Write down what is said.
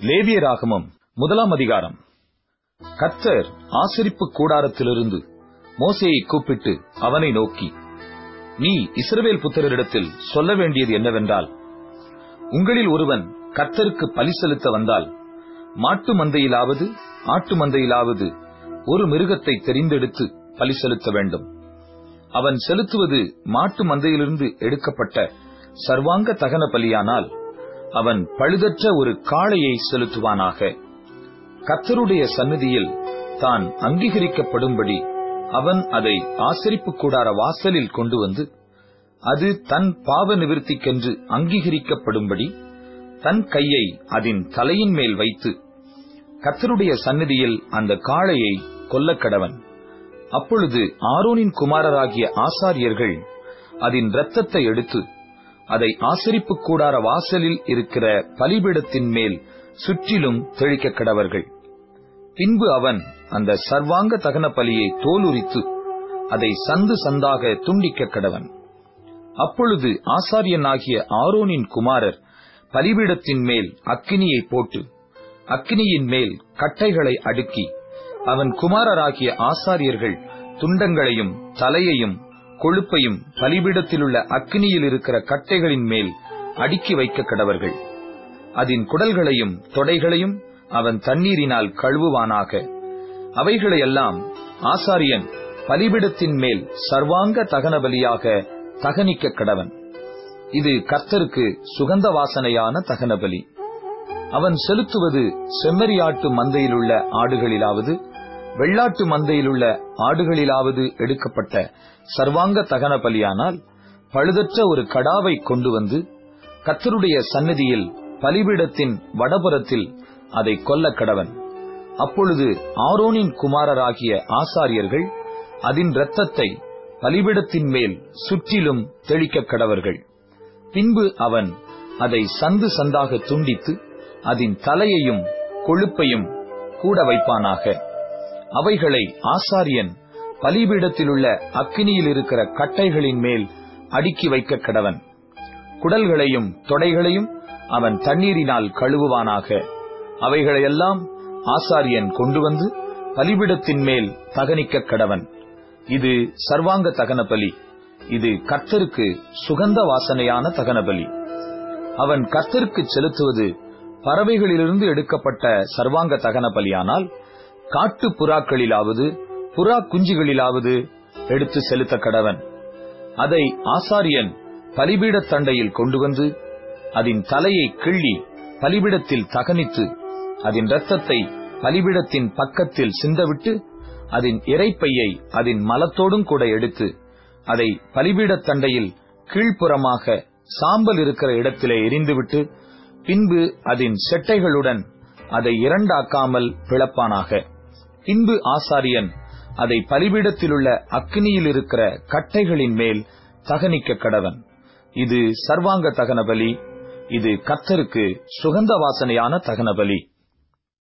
லேவியராகமம் முதலாம் அதிகாரம். கர்த்தர் ஆசரிப்பு கூடாரத்திலிருந்து மோசையை கூப்பிட்டு அவனை நோக்கி நீ இஸ்ரவேல் புத்திரரிடத்தில் சொல்ல வேண்டியது என்னவென்றால் உங்களில் ஒருவன் கர்த்தருக்கு பலி செலுத்த வந்தால் மாட்டு மந்தையிலாவது ஆட்டு மந்தையிலாவது ஒரு மிருகத்தை தெரிந்தெடுத்து பலி செலுத்த வேண்டும். அவன் செலுத்துவது மாட்டு மந்தையிலிருந்து எடுக்கப்பட்ட சர்வாங்க தகன பலியானால் அவன் பழுதற்ற ஒரு காளையை செலுத்துவானாக. கத்தருடைய சந்நிதியில் தான் அங்கீகரிக்கப்படும்படி அவன் அதை ஆசரிப்பு கூடார வாசலில் கொண்டு வந்து அது தன் பாவ நிவர்த்திக்கென்று அங்கீகரிக்கப்படும்படி தன் கையை அதன் தலையின் மேல் வைத்து கத்தருடைய சந்நிதியில் அந்த காளையை கொல்லக்கடவன். அப்பொழுது ஆரோனின் குமாரராகிய ஆசாரியர்கள் அதன் இரத்தத்தை எடுத்து அதை ஆசரிப்பு கூடார வாசலில் இருக்கிற பலிபீடத்தின் மேல் சுற்றிலும் தெளிக்க கடவர்கள். பின்பு அவன் அந்த சர்வாங்க தகன பலியை தோலுரித்து அதை சந்து சந்தாக துண்டிக்க கடவன். அப்பொழுது ஆசாரியனாகிய ஆரோனின் குமாரர் பலிபீடத்தின் மேல் அக்கினியை போட்டு அக்கினியின் மேல் கட்டைகளை அடுக்கி அவன் குமாரராகிய ஆசாரியர்கள் துண்டங்களையும் தலையையும் கொழுப்பையும் பலிபீடத்திலுள்ள அக்னியில் இருக்கிற கட்டைகளின் மேல் அடுக்கி வைக்க கடவர்கள். அதன் குடல்களையும் தொடைகளையும் அவன் தண்ணீரினால் கழுவுவானாக. அவைகளையெல்லாம் ஆசாரியன் பலிபிடத்தின் மேல் சர்வாங்க தகன பலியாக தகனிக்க கடவன். இது கர்த்தருக்கு சுகந்த வாசனையான தகன பலி அவன் செலுத்துவது செம்மறியாட்டு மந்தையிலுள்ள ஆடுகளிலாவது வெள்ளாட்டு மந்தையிலுள்ள ஆடுகளிலாவது எடுக்கப்பட்ட சர்வாங்க தகன பலியானால் பழுதற்ற ஒரு கடாவை கொண்டு வந்து கத்தருடைய சந்நிதியில் பலிபீடத்தின் வடபுறத்தில் அதை கொல்ல கடவன். அப்பொழுது ஆரோனின் குமாரராகிய ஆசாரியர்கள் அதன் இரத்தத்தை பலிபிடத்தின் மேல் சுற்றிலும் தெளிக்க கடவர்கள். பின்பு அவன் அதை சந்து சந்தாக துண்டித்து அதன் தலையையும் கொழுப்பையும் கூட வைப்பானாக. அவைகளை ஆசாரியன் பலிபீடத்திலுள்ள அக்கினியில் இருக்கிற கட்டைகளின் மேல் அடுக்கி வைக்க கடவன். குடல்களையும் தொடைகளையும் அவன் தண்ணீரினால் கழுவுவானாக. அவைகளையெல்லாம் ஆசாரியன் கொண்டு வந்து பலிபிடத்தின் மேல் தகனிக்க கடவன். இது சர்வாங்க தகன பலி. இது கர்த்தருக்கு சுகந்த வாசனையான தகன பலி. அவன் கர்த்தருக்கு செலுத்துவது பறவைகளிலிருந்து எடுக்கப்பட்ட சர்வாங்க தகன பலியானால் காட்டு புறாக்களிலாவது புறா குஞ்சுகளிலாவது எடுத்து செலுத்த கடவன். அதை ஆசாரியன் பலிபீட தண்டையில் கொண்டு வந்து அதன் தலையை கிள்ளி பலிபிடத்தில் தகனித்து அதன் இரத்தத்தை பலிபிடத்தின் பக்கத்தில் சிந்தவிட்டு அதன் இறைப்பையை அதன் மலத்தோடும் கூட எடுத்து அதை பலிபீடத் தண்டையில் கீழ்ப்புறமாக சாம்பல் இருக்கிற இடத்திலே எரிந்துவிட்டு பின்பு அதன் செட்டைகளுடன் அதை இரண்டாக்காமல் பிளப்பானாக. பின்பு ஆசாரியன் அதை பலிபீடத்திலுள்ள அக்னியில் இருக்கிற கட்டைகளின் மேல் தகனிக்க கடவன். இது சர்வாங்க தகன பலி இது கத்தருக்கு சுகந்த வாசனையான தகன பலி